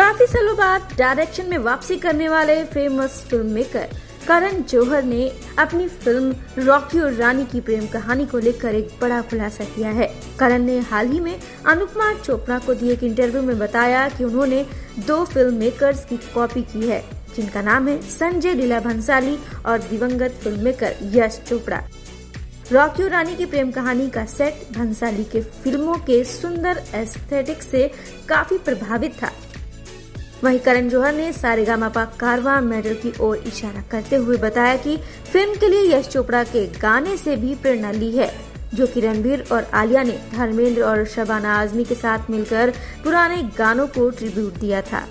काफ़ी सालों बाद डायरेक्शन में वापसी करने वाले famous film maker Karan Johar ने अपनी फ़िल्म रॉकी और रानी की प्रेम कहानी को लेकर एक बड़ा खुलासा किया है। करण ने हाल ही में अनुकुमार चोपड़ा को दिए एक इंटरव्यू में बताया कि उन्होंने दो फ़िल्म मेकर्स की कॉपी की है, जिनका नाम है संजय लीला भंसाली और दिवंगत film maker Yash Chopra. Rocky और रानी की प्रेम कहानी का सेट भंसाली के फ़िल्मों के सुंदर एस्थेटिक से काफ़ी प्रभावित था। वहीं करण जौहर ने सारे गामापा कारवा मेडल की ओर इशारा करते हुए बताया कि फ़िल्म के लिए यश चोपड़ा के गाने से भी प्रेरणा ली है, जो कि रणबीर और आलिया ने धर्मेंद्र और शबाना आजमी के साथ मिलकर पुराने गानों को ट्रिब्यूट दिया था।